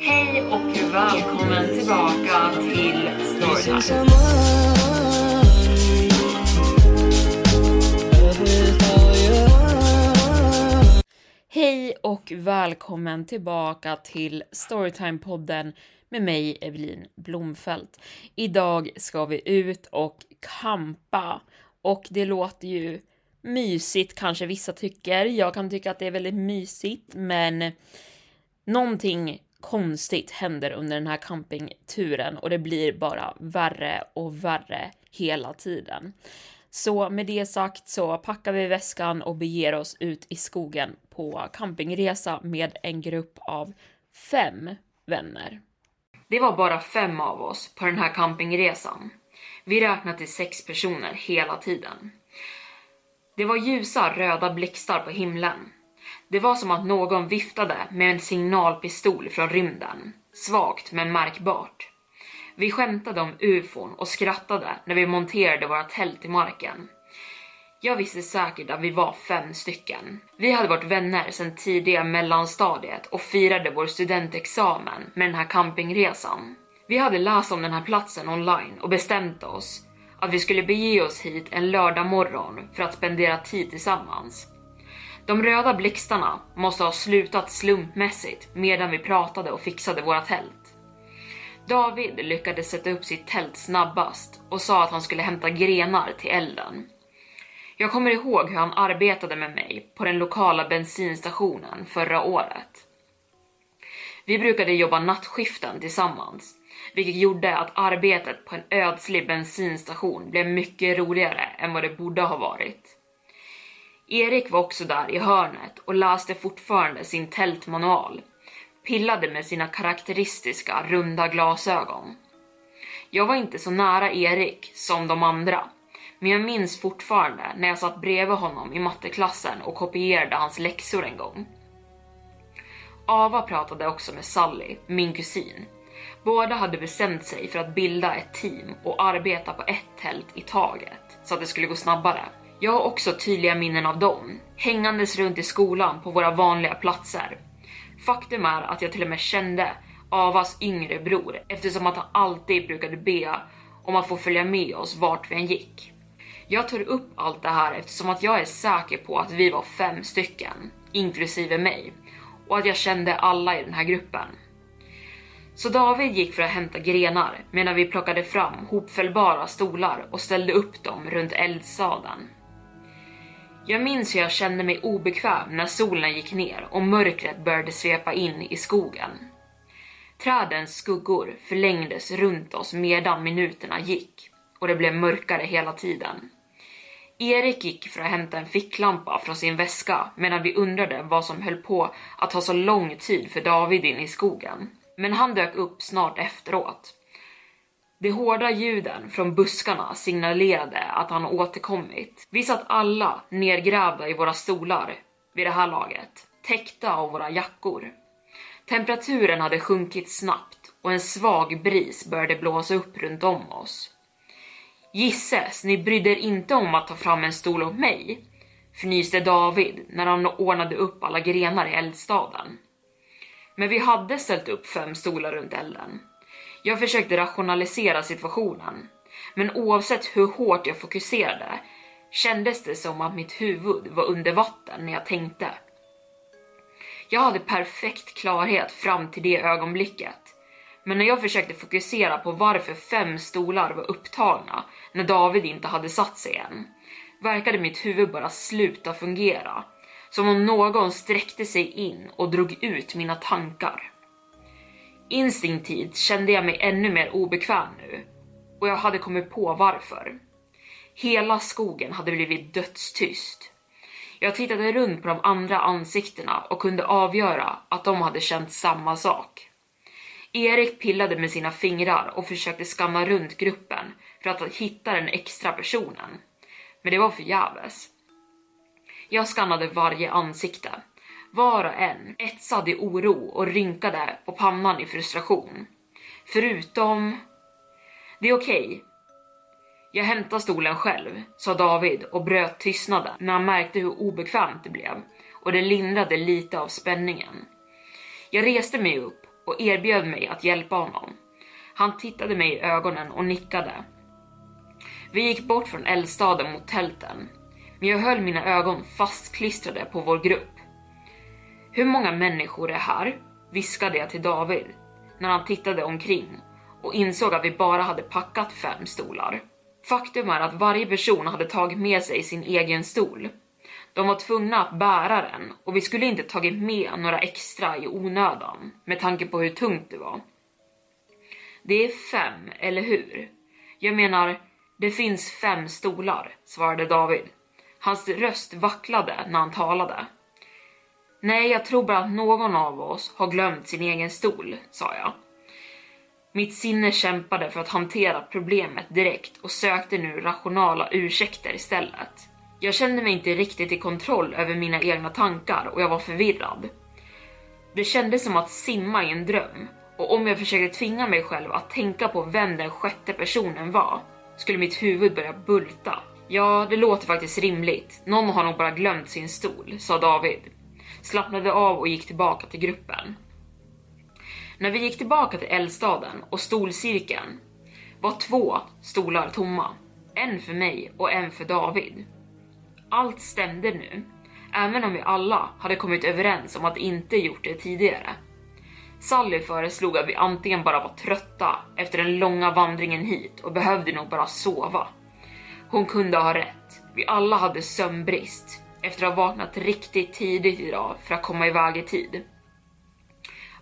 Hej och välkommen tillbaka till Storytime. Hej och välkommen tillbaka till Storytime-podden med mig Evelin Blomfelt. Idag ska vi ut och kampa och det låter ju mysigt kanske vissa tycker. Jag kan tycka att det är väldigt mysigt men någonting konstigt händer under den här campingturen och det blir bara värre och värre hela tiden. Så med det sagt så packar vi väskan och beger oss ut i skogen på campingresa med en grupp av fem vänner. Det var bara fem av oss på den här campingresan. Vi räknade till sex personer hela tiden. Det var ljusa röda blixtar på himlen. Det var som att någon viftade med en signalpistol från rymden. Svagt men märkbart. Vi skämtade om ufon och skrattade när vi monterade våra tält i marken. Jag visste säkert att vi var fem stycken. Vi hade varit vänner sedan tidiga mellanstadiet och firade vår studentexamen med den här campingresan. Vi hade läst om den här platsen online och bestämt oss att vi skulle bege oss hit en lördag morgon för att spendera tid tillsammans. De röda blixtarna måste ha slutat slumpmässigt medan vi pratade och fixade våra tält. David lyckades sätta upp sitt tält snabbast och sa att han skulle hämta grenar till elden. Jag kommer ihåg hur han arbetade med mig på den lokala bensinstationen förra året. Vi brukade jobba nattskiften tillsammans, vilket gjorde att arbetet på en ödslig bensinstation blev mycket roligare än vad det borde ha varit. Erik var också där i hörnet och läste fortfarande sin tältmanual, pillade med sina karaktäristiska runda glasögon. Jag var inte så nära Erik som de andra, men jag minns fortfarande när jag satt bredvid honom i matteklassen och kopierade hans läxor en gång. Ava pratade också med Sally, min kusin. Båda hade bestämt sig för att bilda ett team och arbeta på ett tält i taget så att det skulle gå snabbare. Jag har också tydliga minnen av dem, hängandes runt i skolan på våra vanliga platser. Faktum är att jag till och med kände Avas yngre bror eftersom att han alltid brukade be om att få följa med oss vart vi än gick. Jag tar upp allt det här eftersom att jag är säker på att vi var fem stycken, inklusive mig, och att jag kände alla i den här gruppen. Så David gick för att hämta grenar medan vi plockade fram hopfällbara stolar och ställde upp dem runt eldsaden. Jag minns hur jag kände mig obekväm när solen gick ner och mörkret började svepa in i skogen. Trädens skuggor förlängdes runt oss medan minuterna gick och det blev mörkare hela tiden. Erik gick för att hämta en ficklampa från sin väska medan vi undrade vad som höll på att ta så lång tid för David in i skogen. Men han dök upp snart efteråt. De hårda ljuden från buskarna signalerade att han återkommit. Vi satt alla nedgrävda i våra stolar vid det här laget, täckta av våra jackor. Temperaturen hade sjunkit snabbt och en svag bris började blåsa upp runt om oss. Gisses, ni brydde er inte om att ta fram en stol åt mig? fnyste David när han ordnade upp alla grenar i eldstaden. Men vi hade ställt upp fem stolar runt elden. Jag försökte rationalisera situationen, men oavsett hur hårt jag fokuserade kändes det som att mitt huvud var under vatten när jag tänkte. Jag hade perfekt klarhet fram till det ögonblicket. Men när jag försökte fokusera på varför fem stolar var upptagna när David inte hade satt sig än, verkade mitt huvud bara sluta fungera. Som om någon sträckte sig in och drog ut mina tankar. Instinktivt kände jag mig ännu mer obekväm nu och jag hade kommit på varför. Hela skogen hade blivit dödstyst. Jag tittade runt på de andra ansiktena och kunde avgöra att de hade känt samma sak. Erik pillade med sina fingrar och försökte skanna runt gruppen för att hitta den extra personen. Men det var förgäves. Jag skannade varje ansikte. Var och en etsad i oro och rynkade på pannan i frustration. Förutom... Det är okej. Okay. Jag hämtar stolen själv, sa David och bröt tystnaden när han märkte hur obekvämt det blev och det lindrade lite av spänningen. Jag reste mig upp och erbjöd mig att hjälpa honom. Han tittade mig i ögonen och nickade. Vi gick bort från eldstaden mot tälten, men jag höll mina ögon fastklistrade på vår grupp. Hur många människor är här? viskade jag till David när han tittade omkring och insåg att vi bara hade packat fem stolar. Faktum är att varje person hade tagit med sig sin egen stol. De var tvungna att bära den och vi skulle inte tagit med några extra i onödan med tanke på hur tungt det var. Det är fem, eller hur? Jag menar, det finns fem stolar, svarade David. Hans röst vacklade när han talade. Nej, jag tror bara att någon av oss har glömt sin egen stol, sa jag. Mitt sinne kämpade för att hantera problemet direkt och sökte nu rationala ursäkter istället. Jag kände mig inte riktigt i kontroll över mina egna tankar och jag var förvirrad. Det kändes som att simma i en dröm och om jag försökte tvinga mig själv att tänka på vem den sjätte personen var skulle mitt huvud börja bulta. Ja, det låter faktiskt rimligt. Någon har nog bara glömt sin stol, sa David. Slappnade av och gick tillbaka till gruppen. När vi gick tillbaka till eldstaden och stolcirkeln var två stolar tomma. En för mig och en för David. Allt stämde nu, även om vi alla hade kommit överens om att inte gjort det tidigare. Sally föreslog att vi antingen bara var trötta efter den långa vandringen hit och behövde nog bara sova. Hon kunde ha rätt. Vi alla hade sömnbrist efter att ha vaknat riktigt tidigt idag för att komma iväg i tid.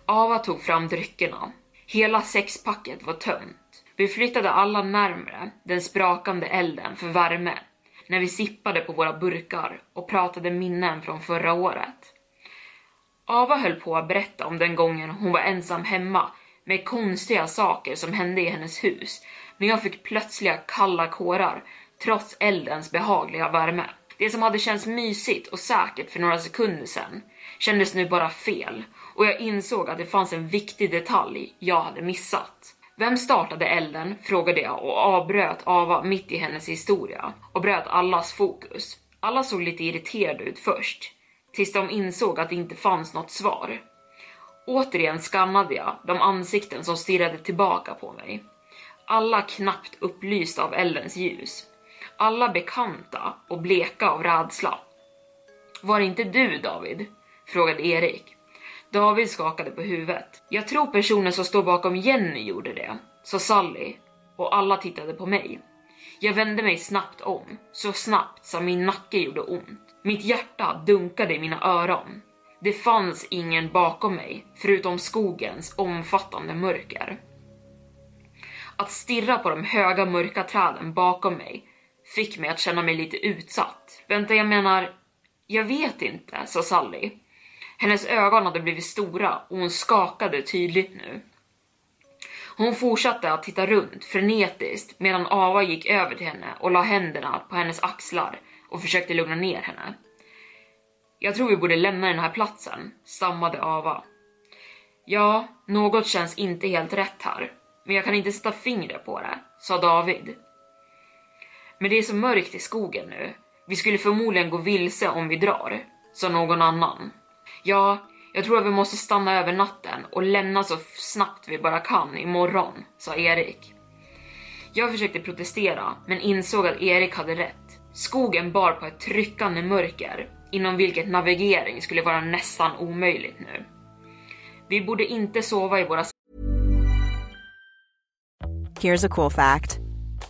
Ava tog fram dryckerna. Hela sexpacket var tömt. Vi flyttade alla närmre den sprakande elden för värme när vi sippade på våra burkar och pratade minnen från förra året. Ava höll på att berätta om den gången hon var ensam hemma med konstiga saker som hände i hennes hus, När jag fick plötsliga kalla kårar trots eldens behagliga värme. Det som hade känts mysigt och säkert för några sekunder sedan kändes nu bara fel och jag insåg att det fanns en viktig detalj jag hade missat. Vem startade elden? frågade jag och avbröt Ava mitt i hennes historia och bröt allas fokus. Alla såg lite irriterade ut först, tills de insåg att det inte fanns något svar. Återigen skannade jag de ansikten som stirrade tillbaka på mig. Alla knappt upplysta av eldens ljus. Alla bekanta och bleka av rädsla. Var det inte du David? frågade Erik. David skakade på huvudet. Jag tror personen som står bakom Jenny gjorde det, sa Sally och alla tittade på mig. Jag vände mig snabbt om, så snabbt som min nacke gjorde ont. Mitt hjärta dunkade i mina öron. Det fanns ingen bakom mig, förutom skogens omfattande mörker. Att stirra på de höga mörka träden bakom mig fick mig att känna mig lite utsatt. Vänta, jag menar, jag vet inte, sa Sally. Hennes ögon hade blivit stora och hon skakade tydligt nu. Hon fortsatte att titta runt frenetiskt medan Ava gick över till henne och la händerna på hennes axlar och försökte lugna ner henne. Jag tror vi borde lämna den här platsen, stammade Ava. Ja, något känns inte helt rätt här, men jag kan inte sätta fingret på det, sa David. Men det är så mörkt i skogen nu. Vi skulle förmodligen gå vilse om vi drar, sa någon annan. Ja, jag tror att vi måste stanna över natten och lämna så snabbt vi bara kan imorgon, sa Erik. Jag försökte protestera, men insåg att Erik hade rätt. Skogen bar på ett tryckande mörker inom vilket navigering skulle vara nästan omöjligt nu. Vi borde inte sova i våra Here's a cool fact.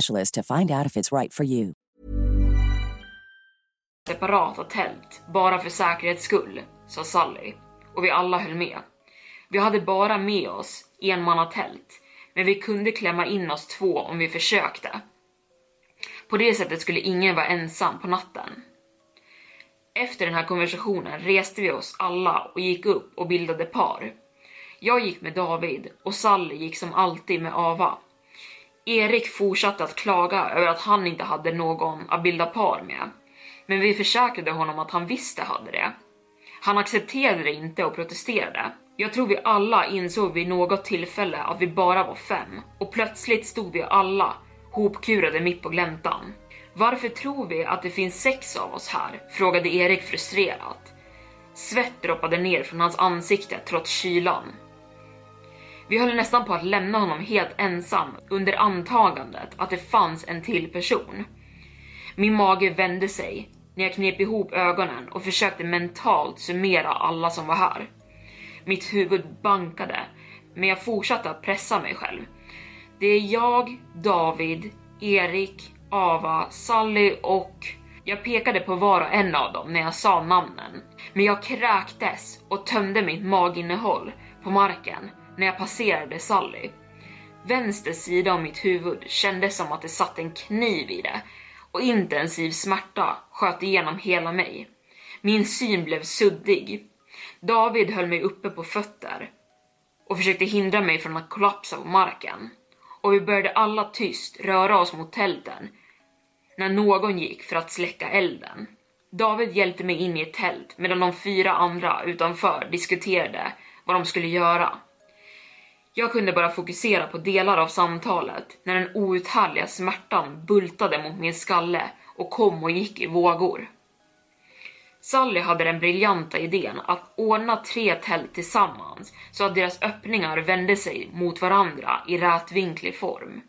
specialist to find out if it's right for you. separata tält, bara för säkerhets skull, sa Sally. Och vi alla höll med. Vi hade bara med oss enmannatält, men vi kunde klämma in oss två om vi försökte. På det sättet skulle ingen vara ensam på natten. Efter den här konversationen reste vi oss alla och gick upp och bildade par. Jag gick med David och Sally gick som alltid med Ava. Erik fortsatte att klaga över att han inte hade någon att bilda par med. Men vi försäkrade honom att han visste hade det. Han accepterade det inte och protesterade. Jag tror vi alla insåg vid något tillfälle att vi bara var fem och plötsligt stod vi alla hopkurade mitt på gläntan. Varför tror vi att det finns sex av oss här? frågade Erik frustrerat. Svett droppade ner från hans ansikte trots kylan. Vi höll nästan på att lämna honom helt ensam under antagandet att det fanns en till person. Min mage vände sig när jag knep ihop ögonen och försökte mentalt summera alla som var här. Mitt huvud bankade, men jag fortsatte att pressa mig själv. Det är jag, David, Erik, Ava, Sally och... Jag pekade på var och en av dem när jag sa namnen. Men jag kräktes och tömde mitt maginnehåll på marken när jag passerade Sally. Vänster sida av mitt huvud kändes som att det satt en kniv i det och intensiv smärta sköt igenom hela mig. Min syn blev suddig. David höll mig uppe på fötter och försökte hindra mig från att kollapsa på marken. Och vi började alla tyst röra oss mot tälten när någon gick för att släcka elden. David hjälpte mig in i ett tält medan de fyra andra utanför diskuterade vad de skulle göra. Jag kunde bara fokusera på delar av samtalet när den outhärdliga smärtan bultade mot min skalle och kom och gick i vågor. Sally hade den briljanta idén att ordna tre tält tillsammans så att deras öppningar vände sig mot varandra i rätvinklig form.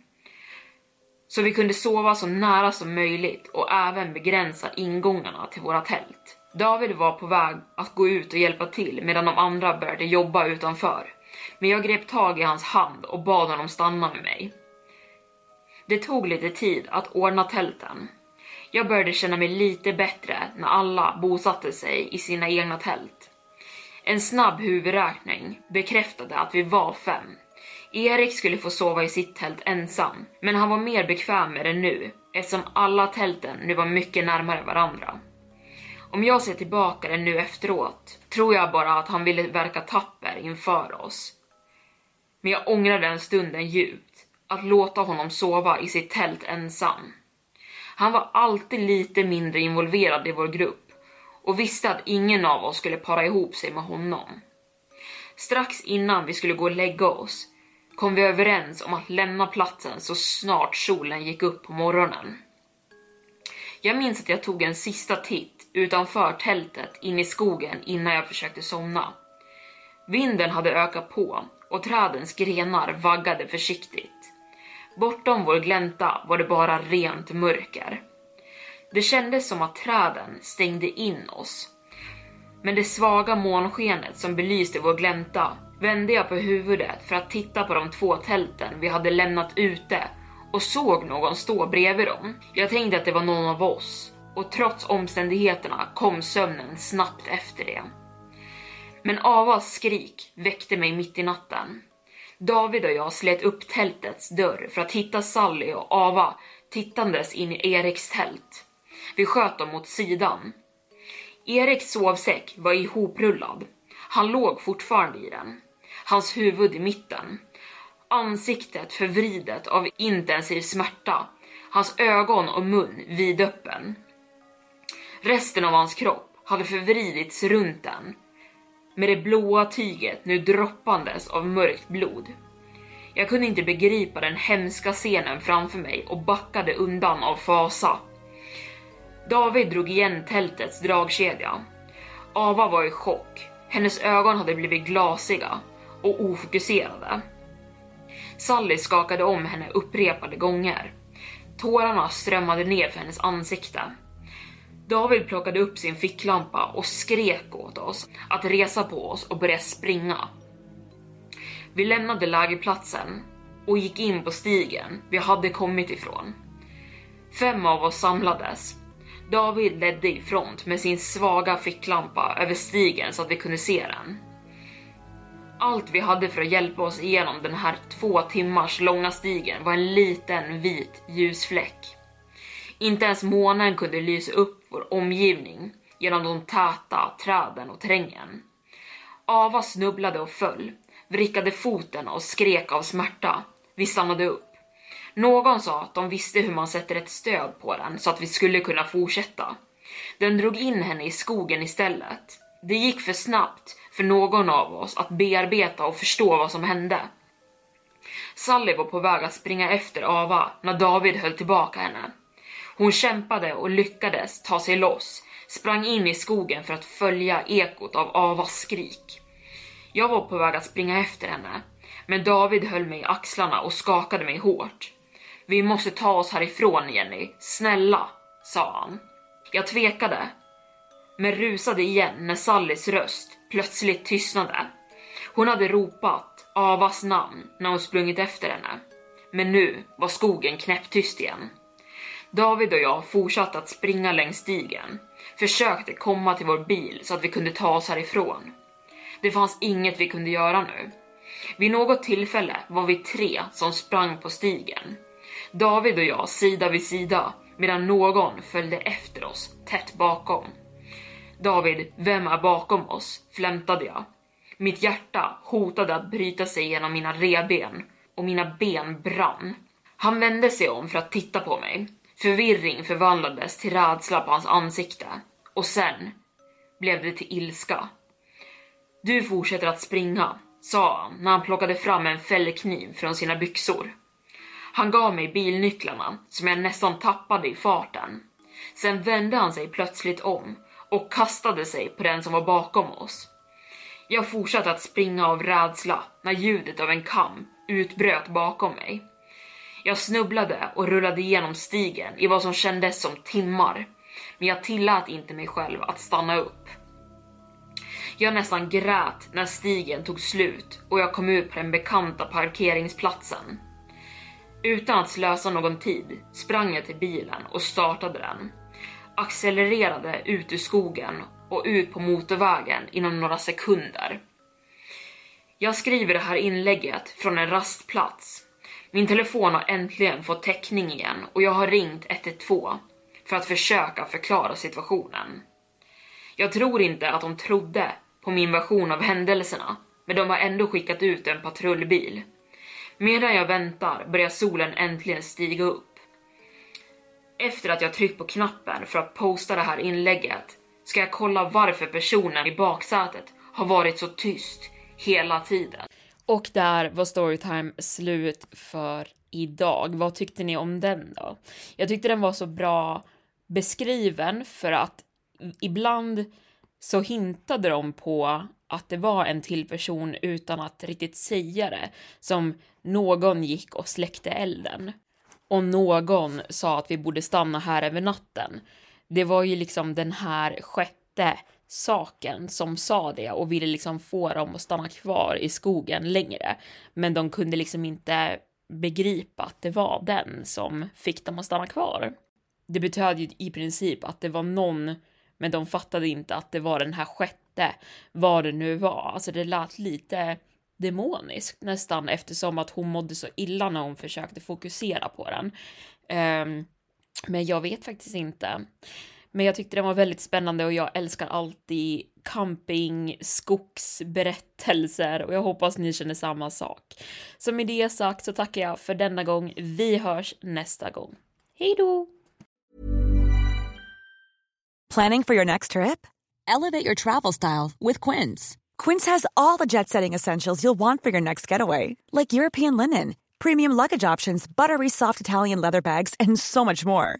Så vi kunde sova så nära som möjligt och även begränsa ingångarna till våra tält. David var på väg att gå ut och hjälpa till medan de andra började jobba utanför. Men jag grep tag i hans hand och bad honom stanna med mig. Det tog lite tid att ordna tälten. Jag började känna mig lite bättre när alla bosatte sig i sina egna tält. En snabb huvudräkning bekräftade att vi var fem. Erik skulle få sova i sitt tält ensam, men han var mer bekväm med det nu eftersom alla tälten nu var mycket närmare varandra. Om jag ser tillbaka det nu efteråt tror jag bara att han ville verka tapper inför oss. Men jag ångrar den stunden djupt, att låta honom sova i sitt tält ensam. Han var alltid lite mindre involverad i vår grupp och visste att ingen av oss skulle para ihop sig med honom. Strax innan vi skulle gå och lägga oss kom vi överens om att lämna platsen så snart solen gick upp på morgonen. Jag minns att jag tog en sista titt utanför tältet in i skogen innan jag försökte somna. Vinden hade ökat på och trädens grenar vaggade försiktigt. Bortom vår glänta var det bara rent mörker. Det kändes som att träden stängde in oss. Men det svaga månskenet som belyste vår glänta vände jag på huvudet för att titta på de två tälten vi hade lämnat ute och såg någon stå bredvid dem. Jag tänkte att det var någon av oss och trots omständigheterna kom sömnen snabbt efter det. Men Avas skrik väckte mig mitt i natten. David och jag slet upp tältets dörr för att hitta Sally och Ava tittandes in i Eriks tält. Vi sköt dem mot sidan. Eriks sovsäck var ihoprullad. Han låg fortfarande i den. Hans huvud i mitten. Ansiktet förvridet av intensiv smärta. Hans ögon och mun vidöppen. Resten av hans kropp hade förvridits runt den med det blåa tyget nu droppandes av mörkt blod. Jag kunde inte begripa den hemska scenen framför mig och backade undan av fasa. David drog igen tältets dragkedja. Ava var i chock. Hennes ögon hade blivit glasiga och ofokuserade. Sally skakade om henne upprepade gånger. Tårarna strömmade ner för hennes ansikte. David plockade upp sin ficklampa och skrek åt oss att resa på oss och börja springa. Vi lämnade lägerplatsen och gick in på stigen vi hade kommit ifrån. Fem av oss samlades. David ledde i front med sin svaga ficklampa över stigen så att vi kunde se den. Allt vi hade för att hjälpa oss igenom den här två timmars långa stigen var en liten vit ljusfläck. Inte ens månen kunde lysa upp vår omgivning genom de täta träden och terrängen. Ava snubblade och föll, vrickade foten och skrek av smärta. Vi stannade upp. Någon sa att de visste hur man sätter ett stöd på den så att vi skulle kunna fortsätta. Den drog in henne i skogen istället. Det gick för snabbt för någon av oss att bearbeta och förstå vad som hände. Sally var på väg att springa efter Ava när David höll tillbaka henne. Hon kämpade och lyckades ta sig loss, sprang in i skogen för att följa ekot av Avas skrik. Jag var på väg att springa efter henne, men David höll mig i axlarna och skakade mig hårt. Vi måste ta oss härifrån Jenny, snälla, sa han. Jag tvekade, men rusade igen när Sallys röst plötsligt tystnade. Hon hade ropat Avas namn när hon sprungit efter henne, men nu var skogen knäpptyst igen. David och jag fortsatte att springa längs stigen, försökte komma till vår bil så att vi kunde ta oss härifrån. Det fanns inget vi kunde göra nu. Vid något tillfälle var vi tre som sprang på stigen. David och jag sida vid sida medan någon följde efter oss tätt bakom. David, vem är bakom oss? flämtade jag. Mitt hjärta hotade att bryta sig genom mina reben och mina ben brann. Han vände sig om för att titta på mig. Förvirring förvandlades till rädsla på hans ansikte och sen blev det till ilska. Du fortsätter att springa, sa han när han plockade fram en fällkniv från sina byxor. Han gav mig bilnycklarna som jag nästan tappade i farten. Sen vände han sig plötsligt om och kastade sig på den som var bakom oss. Jag fortsatte att springa av rädsla när ljudet av en kam utbröt bakom mig. Jag snubblade och rullade igenom stigen i vad som kändes som timmar, men jag tillät inte mig själv att stanna upp. Jag nästan grät när stigen tog slut och jag kom ut på den bekanta parkeringsplatsen. Utan att slösa någon tid sprang jag till bilen och startade den. Accelererade ut ur skogen och ut på motorvägen inom några sekunder. Jag skriver det här inlägget från en rastplats. Min telefon har äntligen fått täckning igen och jag har ringt 112 för att försöka förklara situationen. Jag tror inte att de trodde på min version av händelserna, men de har ändå skickat ut en patrullbil. Medan jag väntar börjar solen äntligen stiga upp. Efter att jag tryckt på knappen för att posta det här inlägget ska jag kolla varför personen i baksätet har varit så tyst hela tiden. Och där var Storytime slut för idag. Vad tyckte ni om den då? Jag tyckte den var så bra beskriven för att ibland så hintade de på att det var en till person utan att riktigt säga det, som någon gick och släckte elden. Och någon sa att vi borde stanna här över natten. Det var ju liksom den här sjätte saken som sa det och ville liksom få dem att stanna kvar i skogen längre. Men de kunde liksom inte begripa att det var den som fick dem att stanna kvar. Det betöd ju i princip att det var någon, men de fattade inte att det var den här sjätte, vad det nu var. Alltså det lät lite demoniskt nästan eftersom att hon mådde så illa när hon försökte fokusera på den. Um, men jag vet faktiskt inte. Men jag tyckte den var väldigt spännande och jag älskar alltid camping, skogsberättelser och jag hoppas ni känner samma sak. Så med det sagt så tackar jag för denna gång. Vi hörs nästa gång. Hej då! Planning for your next trip? Elevate your travel style with Quince. Quince has all the jet-setting essentials you'll want for your next getaway, like European linen, premium luggage options, buttery soft Italian leather bags, and so much more.